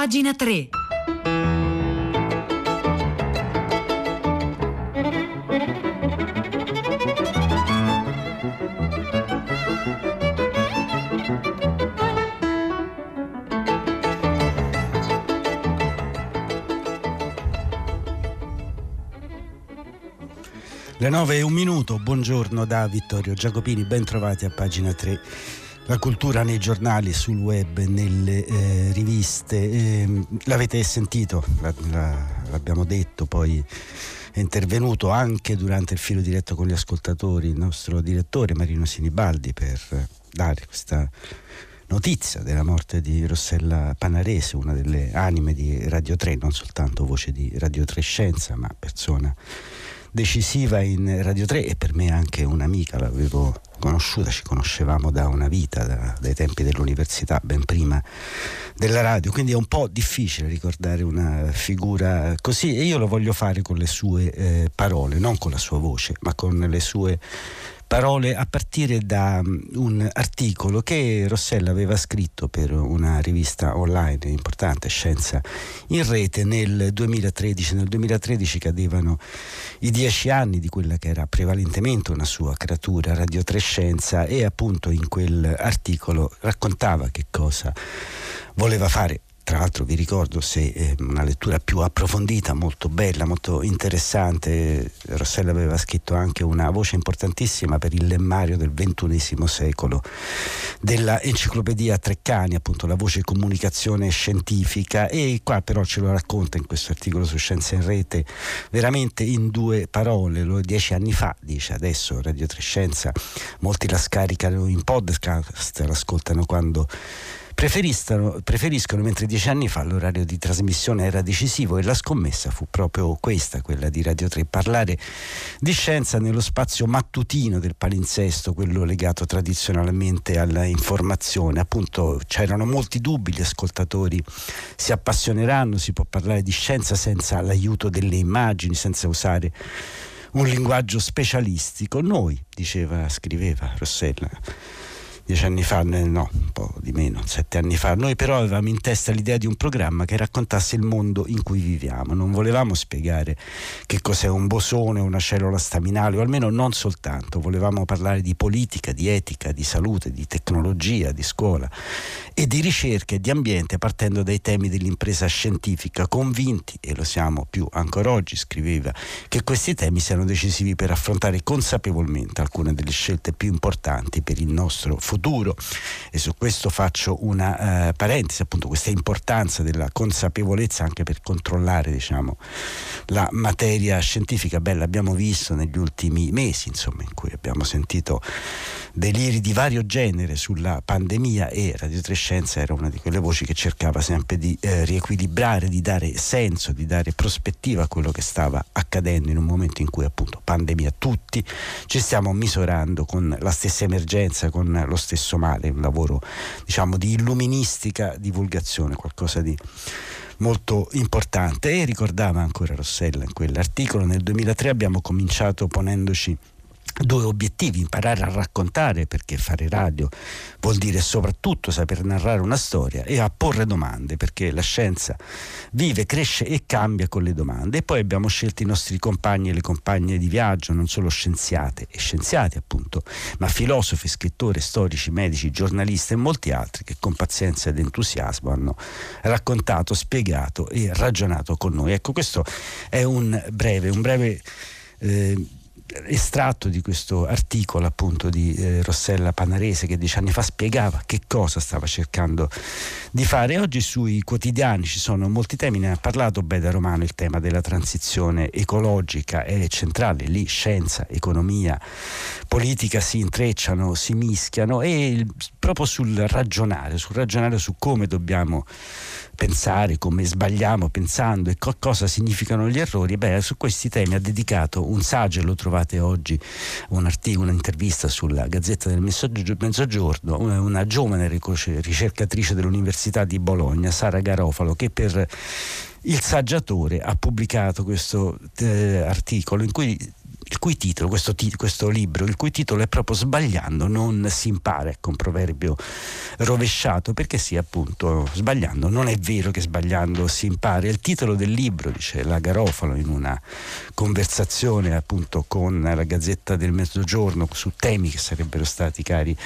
Pagina 3. Le 9 e un minuto, buongiorno da Vittorio Giacopini, ben trovati a pagina 3. La cultura nei giornali, sul web, nelle eh, riviste, eh, l'avete sentito, la, la, l'abbiamo detto, poi è intervenuto anche durante il filo diretto con gli ascoltatori il nostro direttore Marino Sinibaldi per dare questa notizia della morte di Rossella Panarese, una delle anime di Radio 3, non soltanto voce di Radio 3 Scienza, ma persona decisiva in Radio 3 e per me anche un'amica, l'avevo conosciuta, ci conoscevamo da una vita, da, dai tempi dell'università, ben prima della radio, quindi è un po' difficile ricordare una figura così e io lo voglio fare con le sue eh, parole, non con la sua voce, ma con le sue parole a partire da mm, un articolo che Rossella aveva scritto per una rivista online importante, Scienza in rete, nel 2013. Nel 2013 cadevano i dieci anni di quella che era prevalentemente una sua creatura, Radio 3 Scienza, e appunto in quell'articolo raccontava che cosa voleva fare tra l'altro vi ricordo se è una lettura più approfondita, molto bella, molto interessante. Rossella aveva scritto anche una voce importantissima per il lemmario del XXI secolo della enciclopedia Treccani, appunto la voce comunicazione scientifica e qua però ce lo racconta in questo articolo su Scienza in Rete veramente in due parole, lo dieci anni fa, dice adesso Radio Trescenza, molti la scaricano in podcast, l'ascoltano quando preferiscono, preferiscono, mentre dieci anni fa l'orario di trasmissione era decisivo e la scommessa fu proprio questa, quella di Radio 3, parlare di scienza nello spazio mattutino del palinsesto, quello legato tradizionalmente alla informazione. Appunto c'erano molti dubbi, gli ascoltatori si appassioneranno, si può parlare di scienza senza l'aiuto delle immagini, senza usare un linguaggio specialistico. Noi, diceva, scriveva Rossella, dieci anni fa, no, un po' di meno, sette anni fa, noi però avevamo in testa l'idea di un programma che raccontasse il mondo in cui viviamo. Non volevamo spiegare che cos'è un bosone, una cellula staminale, o almeno non soltanto. Volevamo parlare di politica, di etica, di salute, di tecnologia, di scuola e di ricerca e di ambiente partendo dai temi dell'impresa scientifica, convinti, e lo siamo più ancora oggi, scriveva, che questi temi siano decisivi per affrontare consapevolmente alcune delle scelte più importanti per il nostro futuro futuro e su questo faccio una eh, parentesi, appunto questa importanza della consapevolezza anche per controllare diciamo, la materia scientifica. Beh, l'abbiamo visto negli ultimi mesi, insomma, in cui abbiamo sentito deliri di vario genere sulla pandemia e Radio Trescenza era una di quelle voci che cercava sempre di eh, riequilibrare, di dare senso, di dare prospettiva a quello che stava accadendo in un momento in cui appunto pandemia tutti ci stiamo misurando con la stessa emergenza, con lo stesso male, un lavoro diciamo di illuministica divulgazione, qualcosa di molto importante. E ricordava ancora Rossella in quell'articolo nel 2003 abbiamo cominciato ponendoci due obiettivi, imparare a raccontare perché fare radio vuol dire soprattutto saper narrare una storia e a porre domande perché la scienza vive, cresce e cambia con le domande e poi abbiamo scelto i nostri compagni e le compagne di viaggio, non solo scienziate e scienziati appunto, ma filosofi, scrittori, storici, medici, giornalisti e molti altri che con pazienza ed entusiasmo hanno raccontato, spiegato e ragionato con noi. Ecco, questo è un breve, un breve eh, estratto di questo articolo appunto di eh, Rossella Panarese che dieci anni fa spiegava che cosa stava cercando di fare. Oggi sui quotidiani ci sono molti temi, ne ha parlato Beda Romano, il tema della transizione ecologica è centrale, lì scienza, economia, politica si intrecciano, si mischiano e il, proprio sul ragionare, sul ragionare su come dobbiamo pensare, come sbagliamo pensando e co- cosa significano gli errori, beh, su questi temi ha dedicato un saggio, lo trovate oggi, un articolo, un'intervista sulla Gazzetta del Mezzogiorno, una, giovane ricercatrice dell'Università di Bologna, Sara Garofalo, che per il saggiatore ha pubblicato questo eh, articolo in cui il cui titolo, questo, questo, libro, il cui titolo è proprio Sbagliando non si impara, ecco un proverbio rovesciato, perché sì appunto sbagliando, non è vero che sbagliando si impara, il titolo del libro, dice la Garofalo in una conversazione appunto con la Gazzetta del Mezzogiorno su temi che sarebbero stati cari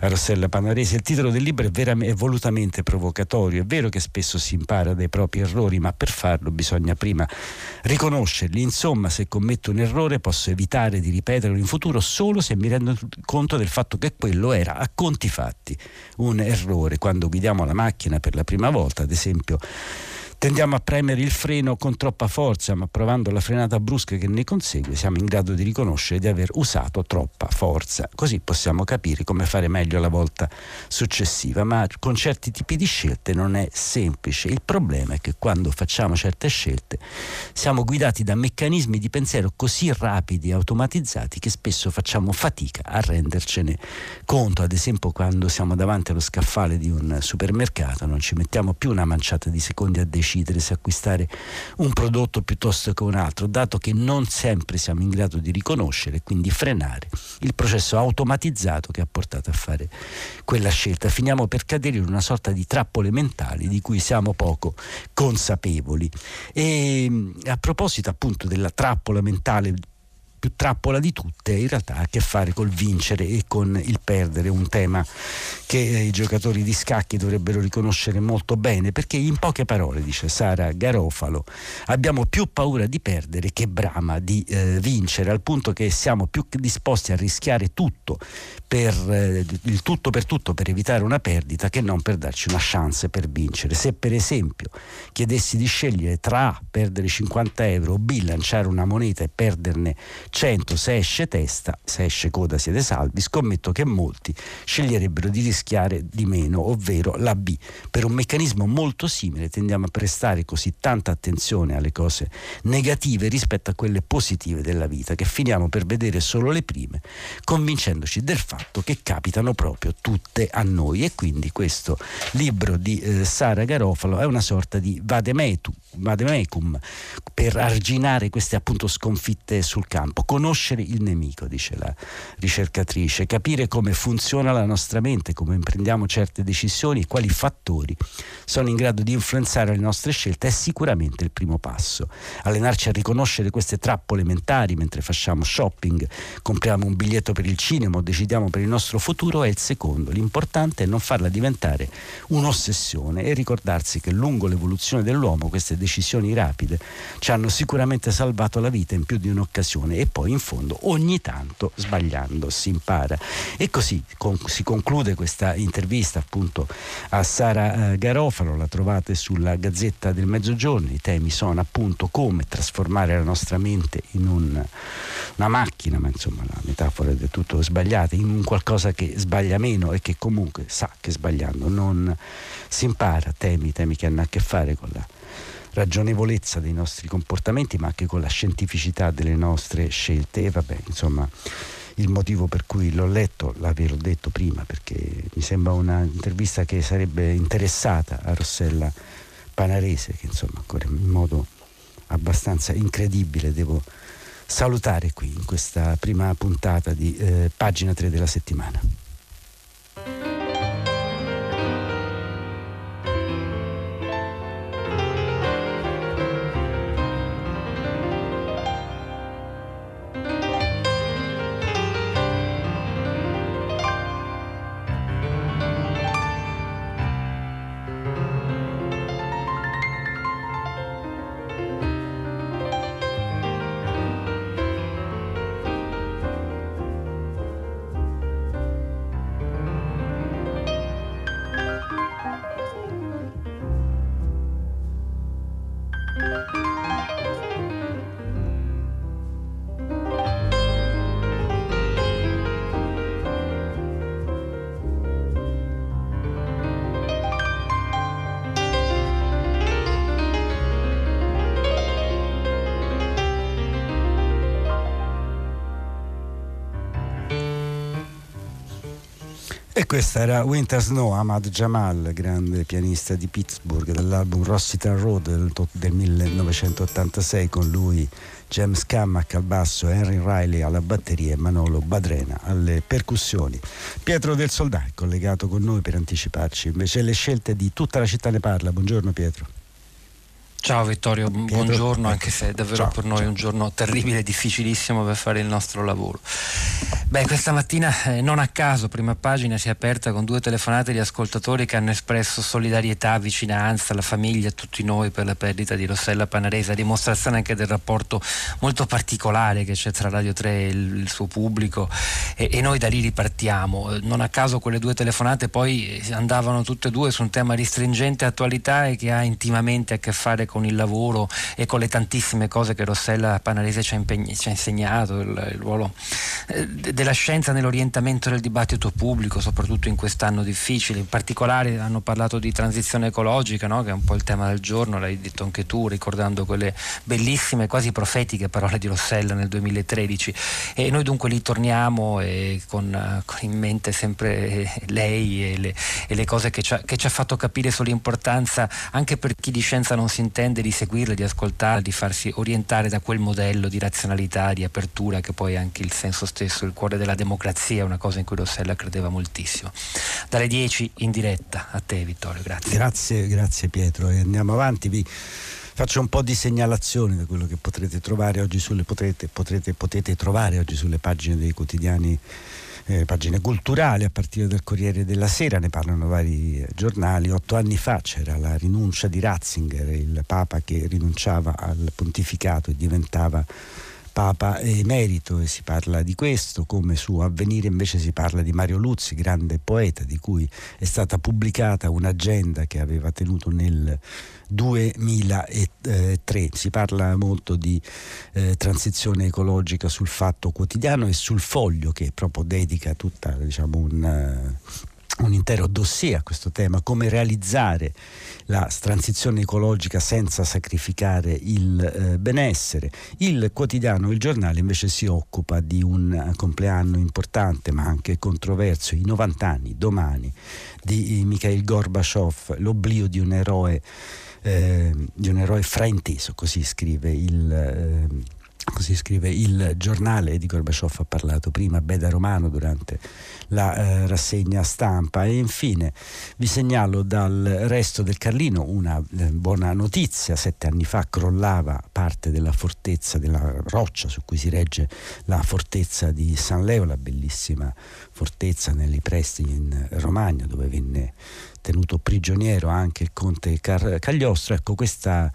a Rossella Panarese, il titolo del libro è, vera- è volutamente provocatorio, è vero che spesso si impara dai propri errori, ma per farlo bisogna prima riconoscerli, insomma se commetto un errore posso evitare di ripeterlo in futuro solo se mi rendo conto del fatto che quello era a conti fatti un errore. Quando guidiamo la macchina per la prima volta, ad esempio, Tendiamo a premere il freno con troppa forza, ma provando la frenata brusca che ne consegue, siamo in grado di riconoscere di aver usato troppa forza. Così possiamo capire come fare meglio la volta successiva. Ma con certi tipi di scelte non è semplice. Il problema è che quando facciamo certe scelte siamo guidati da meccanismi di pensiero così rapidi e automatizzati che spesso facciamo fatica a rendercene conto. Ad esempio, quando siamo davanti allo scaffale di un supermercato, non ci mettiamo più una manciata di secondi a decidere decidere se acquistare un prodotto piuttosto che un altro, dato che non sempre siamo in grado di riconoscere e quindi frenare il processo automatizzato che ha portato a fare quella scelta. Finiamo per cadere in una sorta di trappole mentali di cui siamo poco consapevoli. E a proposito appunto della trappola mentale più trappola di tutte in realtà ha a che fare col vincere e con il perdere, un tema che i giocatori di scacchi dovrebbero riconoscere molto bene, perché in poche parole, dice Sara Garofalo, abbiamo più paura di perdere che brama di eh, vincere, al punto che siamo più disposti a rischiare tutto per, eh, il tutto per tutto per evitare una perdita che non per darci una chance per vincere. Se per esempio chiedessi di scegliere tra perdere 50 euro o B lanciare una moneta e perderne 100 se esce testa, se esce coda siete salvi, scommetto che molti sceglierebbero di rischiare di meno, ovvero la B. Per un meccanismo molto simile tendiamo a prestare così tanta attenzione alle cose negative rispetto a quelle positive della vita che finiamo per vedere solo le prime, convincendoci del fatto che capitano proprio tutte a noi. E quindi questo libro di eh, Sara Garofalo è una sorta di vademecum per arginare queste appunto sconfitte sul campo campo, conoscere il nemico, dice la ricercatrice, capire come funziona la nostra mente, come prendiamo certe decisioni, quali fattori sono in grado di influenzare le nostre scelte è sicuramente il primo passo. Allenarci a riconoscere queste trappole mentali mentre facciamo shopping, compriamo un biglietto per il cinema o decidiamo per il nostro futuro è il secondo. L'importante è non farla diventare un'ossessione e ricordarsi che lungo l'evoluzione dell'uomo queste decisioni rapide ci hanno sicuramente salvato la vita in più di un'occasione e poi in fondo ogni tanto sbagliando si impara. E così con, si conclude questa intervista appunto a Sara eh, Garofalo, la trovate sulla Gazzetta del Mezzogiorno, i temi sono appunto come trasformare la nostra mente in un, una macchina, ma insomma la metafora è del tutto sbagliata, in un qualcosa che sbaglia meno e che comunque sa che sbagliando non si impara, temi, temi che hanno a che fare con la ragionevolezza dei nostri comportamenti, ma anche con la scientificità delle nostre scelte. E vabbè, insomma, il motivo per cui l'ho letto, l'avevo detto prima, perché mi sembra un'intervista che sarebbe interessata a Rossella Panarese, che insomma ancora in modo abbastanza incredibile devo salutare qui in questa prima puntata di eh, pagina 3 della settimana. Questa era Winter Snow, Ahmad Jamal, grande pianista di Pittsburgh, dall'album Rossiter Road del, del 1986, con lui James Cammack al basso, Henry Riley alla batteria e Manolo Badrena alle percussioni. Pietro del Soldà è collegato con noi per anticiparci invece le scelte di tutta la città ne parla. Buongiorno Pietro. Ciao Vittorio, Pietro. buongiorno, anche se è davvero ciao, per noi ciao. un giorno terribile difficilissimo per fare il nostro lavoro. Beh, questa mattina eh, non a caso prima pagina si è aperta con due telefonate di ascoltatori che hanno espresso solidarietà, vicinanza alla famiglia, a tutti noi per la perdita di Rossella Panarese, a dimostrazione anche del rapporto molto particolare che c'è tra Radio 3 e il, il suo pubblico e, e, noi da lì ripartiamo. Non a caso quelle due telefonate poi andavano tutte e due su un tema di stringente attualità e che ha intimamente a che fare con il lavoro e con le tantissime cose che Rossella Panarese ci ha, impegni, ci ha insegnato, il, il ruolo eh, della scienza nell'orientamento del dibattito pubblico, soprattutto in quest'anno difficile. In particolare hanno parlato di transizione ecologica, no? che è un po' il tema del giorno, l'hai detto anche tu, ricordando quelle bellissime, quasi profetiche parole di Rossella nel 2013. E noi dunque lì torniamo con, con, in mente sempre lei e le, e le cose che ci, ha, che ci ha fatto capire sull'importanza anche per chi di scienza non si intende pretende di seguirle, di ascoltarle, di farsi orientare da quel modello di razionalità, di apertura che poi è anche il senso stesso, il cuore della democrazia, una cosa in cui Rossella credeva moltissimo. Dalle 10 in diretta a te Vittorio, grazie. Grazie, grazie Pietro e andiamo avanti. Vi faccio un po' di segnalazioni da quello che potrete trovare oggi sulle potrete, potrete, potete trovare oggi sulle pagine dei quotidiani eh, pagine culturali a partire dal Corriere della Sera, ne parlano vari giornali. Otto anni fa c'era la rinuncia di Ratzinger, il Papa che rinunciava al pontificato e diventava Papa emerito e si parla di questo, come su Avvenire invece si parla di Mario Luzzi, grande poeta di cui è stata pubblicata un'agenda che aveva tenuto nel 2003. Si parla molto di eh, transizione ecologica sul fatto quotidiano e sul foglio che proprio dedica tutta diciamo, un, un intero dossier a questo tema, come realizzare la transizione ecologica senza sacrificare il eh, benessere. Il quotidiano, il giornale invece si occupa di un compleanno importante ma anche controverso, i 90 anni domani di Mikhail Gorbaciov, l'oblio di un eroe, eh, di un eroe frainteso, così scrive il... Eh, Così scrive il giornale di Gorbaciov ha parlato prima Beda Romano durante la eh, rassegna stampa. E infine vi segnalo dal resto del Carlino una eh, buona notizia, sette anni fa crollava parte della fortezza, della roccia su cui si regge la fortezza di San Leo, la bellissima fortezza negli presti in Romagna dove venne tenuto prigioniero anche il conte Car- Cagliostro, ecco questa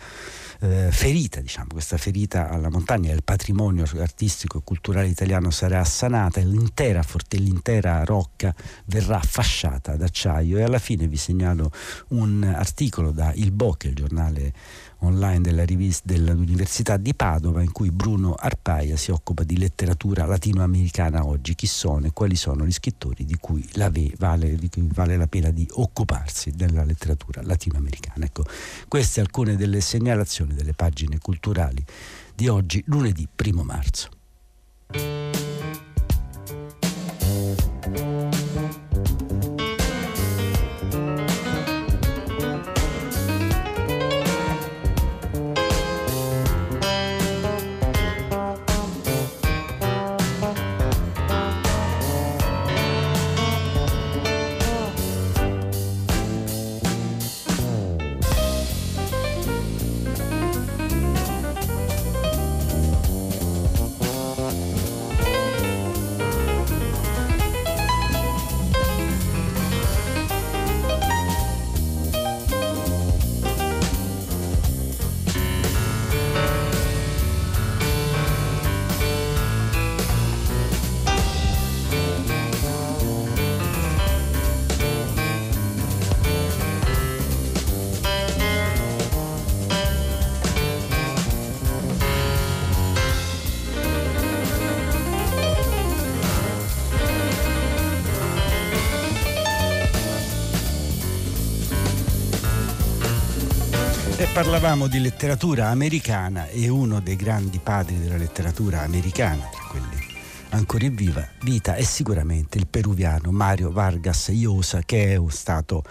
eh, ferita, diciamo, questa ferita alla montagna, il patrimonio artistico e culturale italiano sarà sanata l'intera, l'intera rocca verrà fasciata d'acciaio. E alla fine vi segnalo un articolo da Il Bocche, il giornale online della rivista dell'Università di Padova in cui Bruno Arpaia si occupa di letteratura latinoamericana oggi, chi sono e quali sono gli scrittori di cui, la vale, di cui vale la pena di occuparsi della letteratura latinoamericana. Ecco, queste alcune delle segnalazioni delle pagine culturali di oggi, lunedì 1 marzo. Parlavamo di letteratura americana e uno dei grandi padri della letteratura americana, tra quelli ancora viva vita è sicuramente il peruviano Mario Vargas Llosa che è stato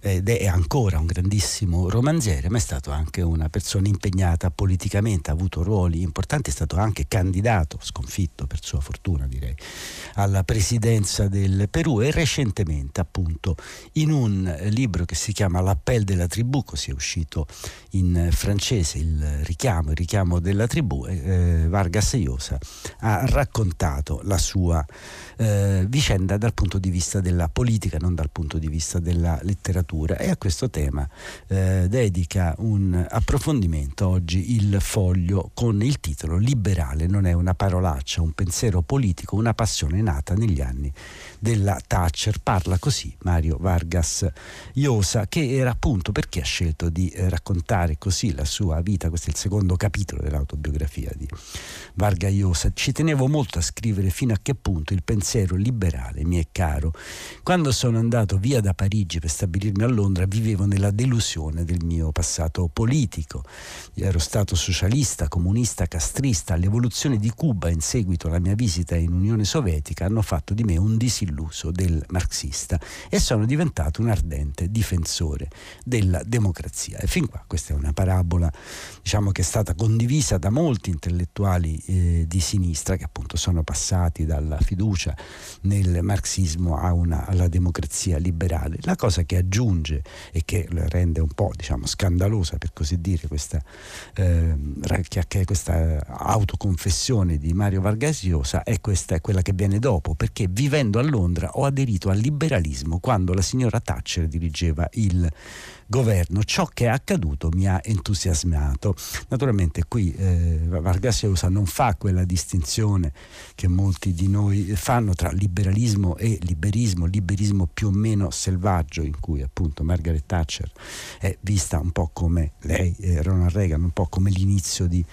ed è ancora un grandissimo romanziere ma è stato anche una persona impegnata politicamente, ha avuto ruoli importanti, è stato anche candidato, sconfitto per sua fortuna direi, alla presidenza del Perù e recentemente appunto in un libro che si chiama L'appel della tribù, così è uscito in francese il richiamo, il richiamo della tribù, eh, Vargas Llosa ha raccontato la sua eh, vicenda dal punto di vista della politica, non dal punto di vista della letteratura e a questo tema eh, dedica un approfondimento oggi il foglio con il titolo Liberale non è una parolaccia, un pensiero politico, una passione nata negli anni della Thatcher. Parla così Mario Vargas Llosa che era appunto perché ha scelto di eh, raccontare così la sua vita, questo è il secondo capitolo dell'autobiografia di Vargas Llosa. Ci tenevo molto a scrivere fino a che punto il pensiero liberale mi è caro. Quando sono andato via da Parigi per stabilirmi a Londra vivevo nella delusione del mio passato politico. Io ero stato socialista, comunista, castrista. L'evoluzione di Cuba in seguito alla mia visita in Unione Sovietica hanno fatto di me un disilluso del marxista e sono diventato un ardente difensore della democrazia. E fin qua questa è una parabola diciamo, che è stata condivisa da molti intellettuali eh, di sinistra che appunto sono passati dalla fiducia nel marxismo una, alla democrazia liberale. La cosa che aggiunge e che rende un po' diciamo, scandalosa per così dire questa, eh, questa autoconfessione di Mario Vargas Llosa è, questa, è quella che viene dopo, perché vivendo a Londra ho aderito al liberalismo quando la signora Thatcher dirigeva il governo. Ciò che è accaduto mi ha entusiasmato. Naturalmente qui eh, Vargas Llosa non fa quella distinzione che molti di noi fanno tra liberalismo e liberismo, liberismo più o meno selvaggio in cui appunto Margaret Thatcher è vista un po' come lei, eh, Ronald Reagan, un po' come l'inizio di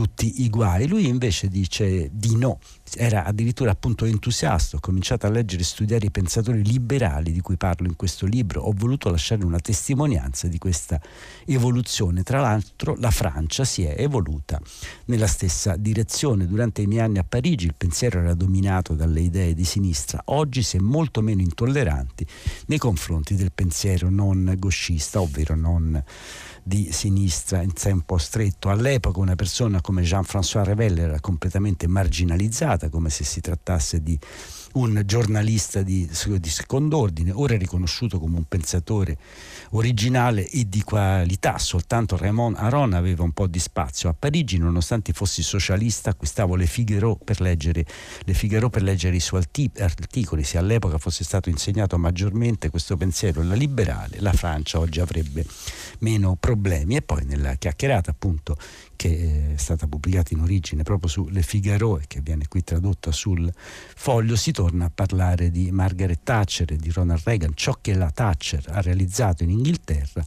tutti i guai. Lui invece dice di no, era addirittura appunto entusiasta, ho cominciato a leggere e studiare i pensatori liberali di cui parlo in questo libro, ho voluto lasciare una testimonianza di questa evoluzione. Tra l'altro la Francia si è evoluta nella stessa direzione. Durante i miei anni a Parigi il pensiero era dominato dalle idee di sinistra, oggi si è molto meno intolleranti nei confronti del pensiero non gauchista, ovvero non di sinistra in tempo stretto. All'epoca una persona come Jean-François Revel era completamente marginalizzata, come se si trattasse di un giornalista di, di second'ordine, ora è riconosciuto come un pensatore originale e di qualità. Soltanto Raymond Aron aveva un po' di spazio. A Parigi, nonostante fossi socialista, acquistavo le Figaro per leggere, le Figaro per leggere i suoi articoli. Se all'epoca fosse stato insegnato maggiormente questo pensiero, la liberale, la Francia oggi avrebbe meno problemi. E poi nella chiacchierata appunto che è stata pubblicata in origine proprio su Le Figaro e che viene qui tradotta sul foglio, si torna a parlare di Margaret Thatcher e di Ronald Reagan, ciò che la Thatcher ha realizzato in Inghilterra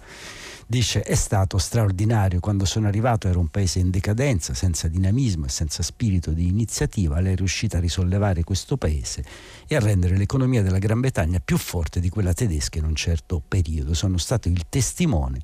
dice è stato straordinario, quando sono arrivato era un paese in decadenza, senza dinamismo e senza spirito di iniziativa, lei è riuscita a risollevare questo paese e a rendere l'economia della Gran Bretagna più forte di quella tedesca in un certo periodo. Sono stato il testimone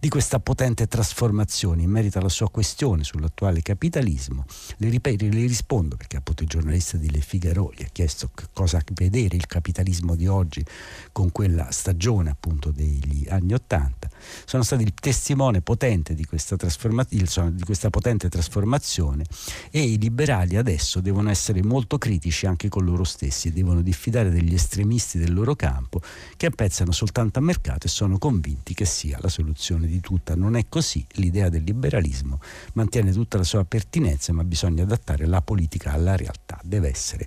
di questa potente trasformazione in merito alla sua questione sull'attuale capitalismo. Le, ripeto, le rispondo perché appunto il giornalista di Le Figaro gli ha chiesto cosa vedere il capitalismo di oggi con quella stagione appunto degli anni Ottanta. Sono stati il testimone potente di questa, di questa potente trasformazione e i liberali adesso devono essere molto critici anche con loro stessi, devono diffidare degli estremisti del loro campo che appezzano soltanto a mercato e sono convinti che sia la soluzione di tutta. Non è così. L'idea del liberalismo mantiene tutta la sua pertinenza, ma bisogna adattare la politica alla realtà, deve essere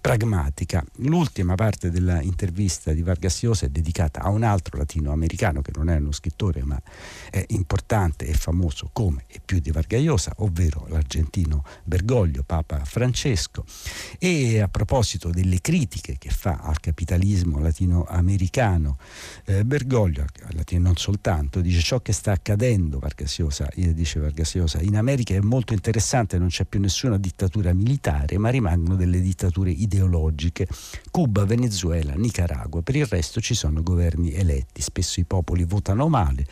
pragmatica. L'ultima parte dell'intervista di Vargas Llosa è dedicata a un altro latinoamericano che non è uno scrittore, ma è importante e famoso come e più di Vargas Llosa, ovvero l'argentino Bergoglio, Papa Francesco. E a proposito delle critiche che fa al capitalismo latinoamericano, eh, Bergoglio, non soltanto, dice ciò che sta accadendo, Vargasiosa, dice Vargasiosa, in America è molto interessante, non c'è più nessuna dittatura militare, ma rimangono delle dittature ideologiche. Cuba, Venezuela, Nicaragua, per il resto ci sono governi eletti, spesso i popoli votano male,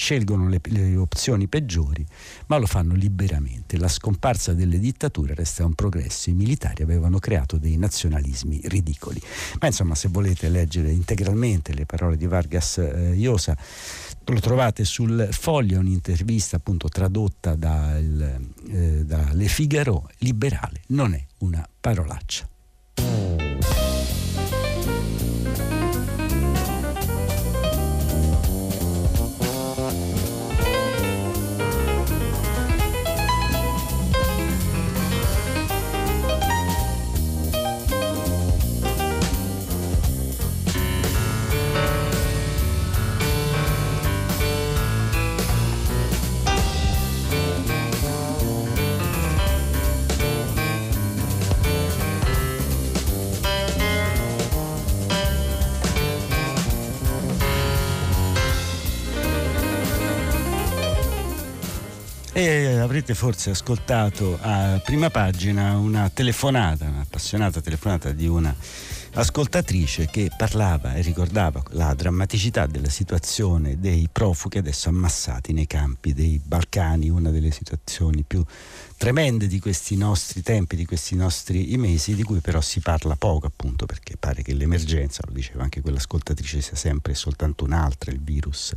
scelgono le, le opzioni peggiori, ma lo fanno liberamente. La scomparsa delle dittature resta un progresso, i militari avevano creato dei nazionalismi ridicoli. Ma insomma, se volete leggere integralmente le parole di Vargas eh, Llosa, lo trovate sul foglio, un'intervista appunto tradotta dal, eh, da Le Figaro, liberale non è una parolaccia. E avrete forse ascoltato a prima pagina una telefonata, un'appassionata telefonata di una ascoltatrice che parlava e ricordava la drammaticità della situazione dei profughi adesso ammassati nei campi dei Balcani, una delle situazioni più tremende di questi nostri tempi, di questi nostri mesi, di cui però si parla poco appunto perché pare che l'emergenza, lo diceva anche quell'ascoltatrice, sia sempre soltanto un'altra, il virus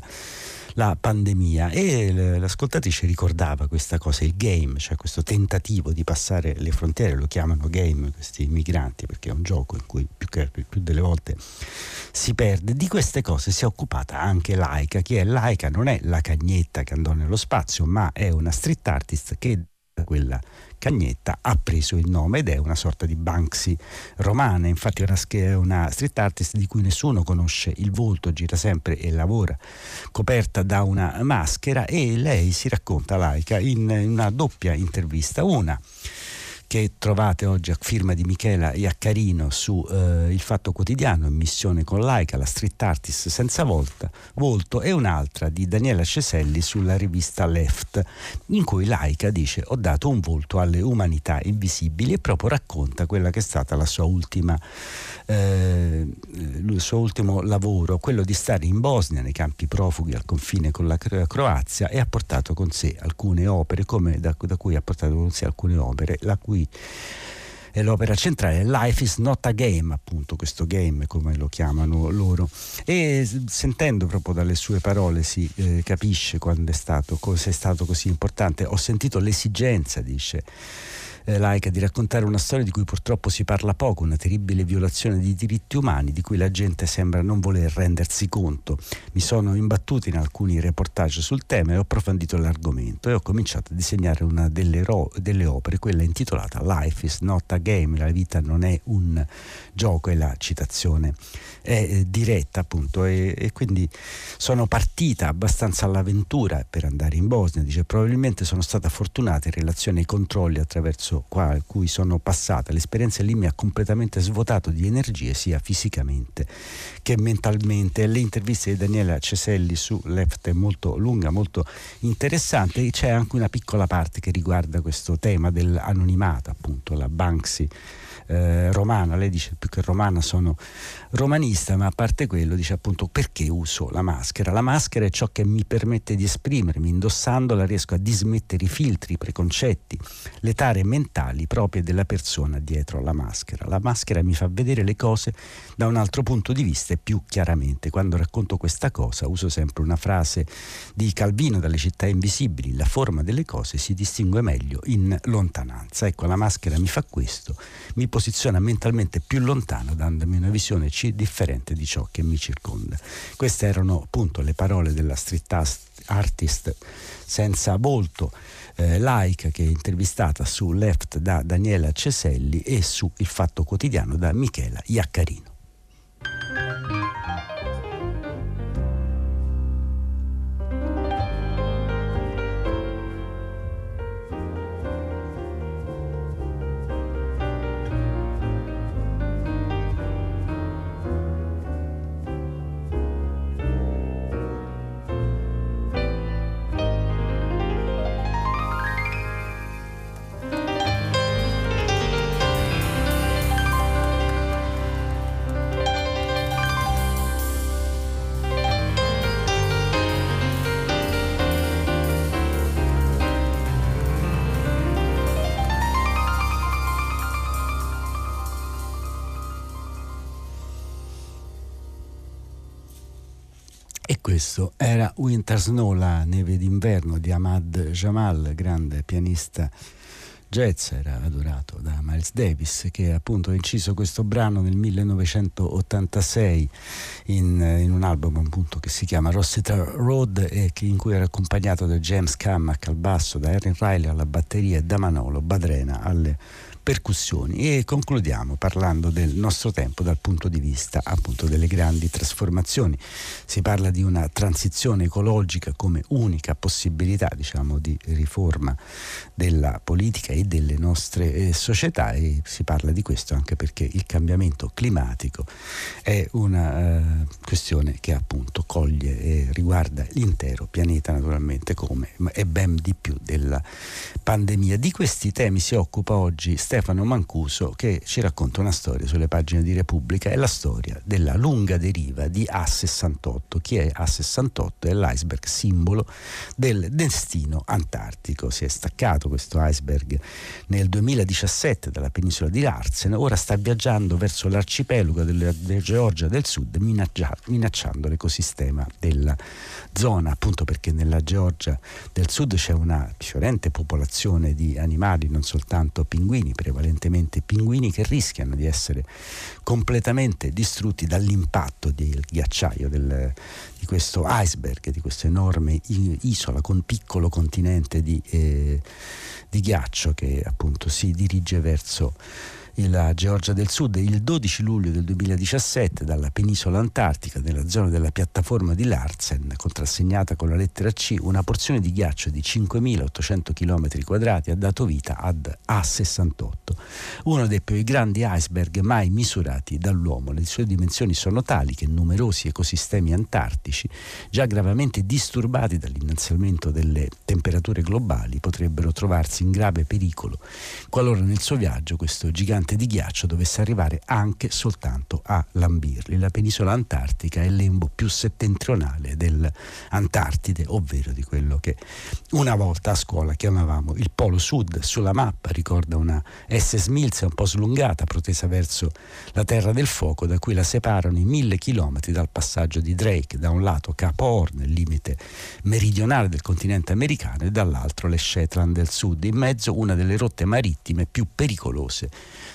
la pandemia. E l'ascoltatrice ricordava questa cosa, il game, cioè questo tentativo di passare le frontiere, lo chiamano game questi migranti perché è un gioco in cui più, che, più delle volte si perde. Di queste cose si è occupata anche Laika, che è Laika, non è la cagnetta che andò nello spazio, ma è una street artist che quella Cagnetta ha preso il nome ed è una sorta di Banksy romana, infatti è una, street artist di cui nessuno conosce il volto, gira sempre e lavora coperta da una maschera e lei si racconta laica in una doppia intervista, una che trovate oggi a firma di Michela Iaccarino su eh, Il Fatto Quotidiano, in missione con Laica, la street artist senza volta, volto, e un'altra di Daniela Ceselli sulla rivista Left, in cui Laica dice ho dato un volto alle umanità invisibili e proprio racconta quella che è stata la sua ultima eh, il suo ultimo lavoro, quello di stare in Bosnia, nei campi profughi al confine con la Croazia e ha portato con sé alcune opere, come da, da cui ha portato con sé alcune opere, la cui è l'opera centrale, Life is not a game, appunto questo game come lo chiamano loro. E sentendo proprio dalle sue parole si eh, capisce quando è stato, cosa è stato così importante. Ho sentito l'esigenza, dice eh, laica di raccontare una storia di cui purtroppo si parla poco, una terribile violazione di diritti umani di cui la gente sembra non voler rendersi conto. Mi sono imbattuto in alcuni reportage sul tema e ho approfondito l'argomento e ho cominciato a disegnare una delle, ro- delle opere, quella intitolata Life is not a game, la vita non è un gioco, è la citazione è eh, diretta appunto e, e, quindi sono partita abbastanza all'avventura per andare in Bosnia, dice probabilmente sono stata fortunata in relazione ai controlli attraverso cui sono passata, l'esperienza lì mi ha completamente svuotato di energie sia fisicamente che mentalmente. Le interviste di Daniela Ceselli su Left è molto lunga, molto interessante. C'è anche una piccola parte che riguarda questo tema dell'anonimato appunto, la Banksy eh, romana, lei dice più che romana sono romanista, ma a parte quello dice appunto perché uso la maschera? La maschera è ciò che mi permette di esprimermi, indossandola riesco a dismettere i filtri, i preconcetti, le tare mentali proprie della persona dietro la maschera. La maschera mi fa vedere le cose da un altro punto di vista e più chiaramente. Quando racconto questa cosa uso sempre una frase di Calvino dalle città invisibili, la forma delle cose si distingue meglio in lontananza. Ecco, la maschera mi fa questo, mi posiziona mentalmente più lontano, dandomi una visione differente di ciò che mi circonda. Queste erano appunto le parole della street artist senza volto. Eh, laica che è intervistata su Left da Daniela Ceselli e su Il Fatto Quotidiano da Michela Iaccarino. Questo era Winter Snow, la neve d'inverno di Ahmad Jamal, grande pianista jazz, era adorato da Miles Davis, che appunto ha inciso questo brano nel 1986 in, in un album appunto che si chiama Rossiter Road e che, in cui era accompagnato da James Cammack al basso, da Erin Riley alla batteria e da Manolo Badrena alle percussioni e concludiamo parlando del nostro tempo dal punto di vista appunto delle grandi trasformazioni. Si parla di una transizione ecologica come unica possibilità diciamo di riforma della politica e delle nostre eh, società e si parla di questo anche perché il cambiamento climatico è una eh, questione che appunto coglie e riguarda l'intero pianeta naturalmente come e ben di più della pandemia. Di questi temi si occupa oggi Stefano Mancuso che ci racconta una storia sulle pagine di Repubblica, è la storia della lunga deriva di A68. Chi è A68? È l'iceberg simbolo del destino antartico. Si è staccato questo iceberg nel 2017 dalla penisola di Larsen, ora sta viaggiando verso l'arcipelago della, della Georgia del Sud minaccia, minacciando l'ecosistema della zona, appunto perché nella Georgia del Sud c'è una fiorente popolazione di animali, non soltanto pinguini, prevalentemente pinguini che rischiano di essere completamente distrutti dall'impatto del ghiacciaio del, di questo iceberg, di questa enorme isola con piccolo continente di, eh, di ghiaccio che appunto si dirige verso la Georgia del Sud il 12 luglio del 2017 dalla penisola antartica nella zona della piattaforma di Larsen, contrassegnata con la lettera C, una porzione di ghiaccio di 5.800 km quadrati ha dato vita ad A68, uno dei più grandi iceberg mai misurati dall'uomo. Le sue dimensioni sono tali che numerosi ecosistemi antartici, già gravemente disturbati dall'innalzamento delle temperature globali, potrebbero trovarsi in grave pericolo qualora nel suo viaggio questo gigante gigante di ghiaccio dovesse arrivare anche soltanto a lambirli. La penisola antartica è il lembo più settentrionale dell'Antartide, ovvero di quello che una volta a scuola chiamavamo il Polo Sud. Sulla mappa ricorda una S. Smilza un po' slungata, protesa verso la Terra del Fuoco, da cui la separano i mille chilometri dal passaggio di Drake, da un lato Capo Horn, il limite meridionale del continente americano, e dall'altro le Shetland del Sud, in mezzo una delle rotte marittime più pericolose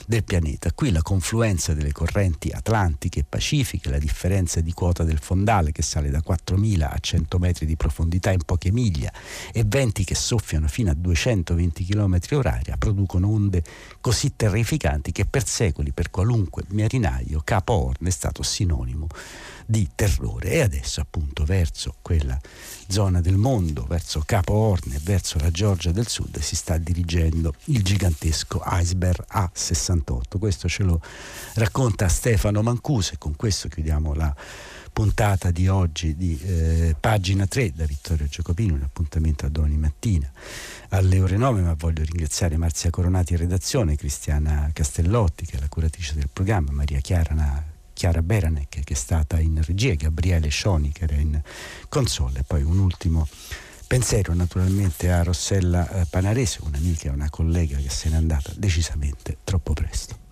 del pianeta. Qui la confluenza delle correnti atlantiche e pacifiche, la differenza di quota del fondale che sale da 4.000 a 100 metri di profondità in poche miglia e venti che soffiano fino a 220 km orari producono onde così terrificanti che per secoli per qualunque marinaio Capo Horn è stato sinonimo di terrore e adesso appunto verso quella zona del mondo, verso Capo Horn e verso la Georgia del Sud si sta dirigendo il gigantesco iceberg A68. Questo ce lo racconta Stefano Mancuso e con questo chiudiamo la puntata di oggi di eh, pagina 3 da Vittorio Giacopini, un appuntamento a domani mattina alle ore 9, ma voglio ringraziare Marzia Coronati in redazione, Cristiana Castellotti che è la curatrice del programma, Maria Chiara Chiara Beranek che è stata in regia, Gabriele Scioni che era in console, e poi un ultimo pensiero naturalmente a Rossella eh, Panarese, un'amica e una collega che se n'è andata decisamente troppo presto.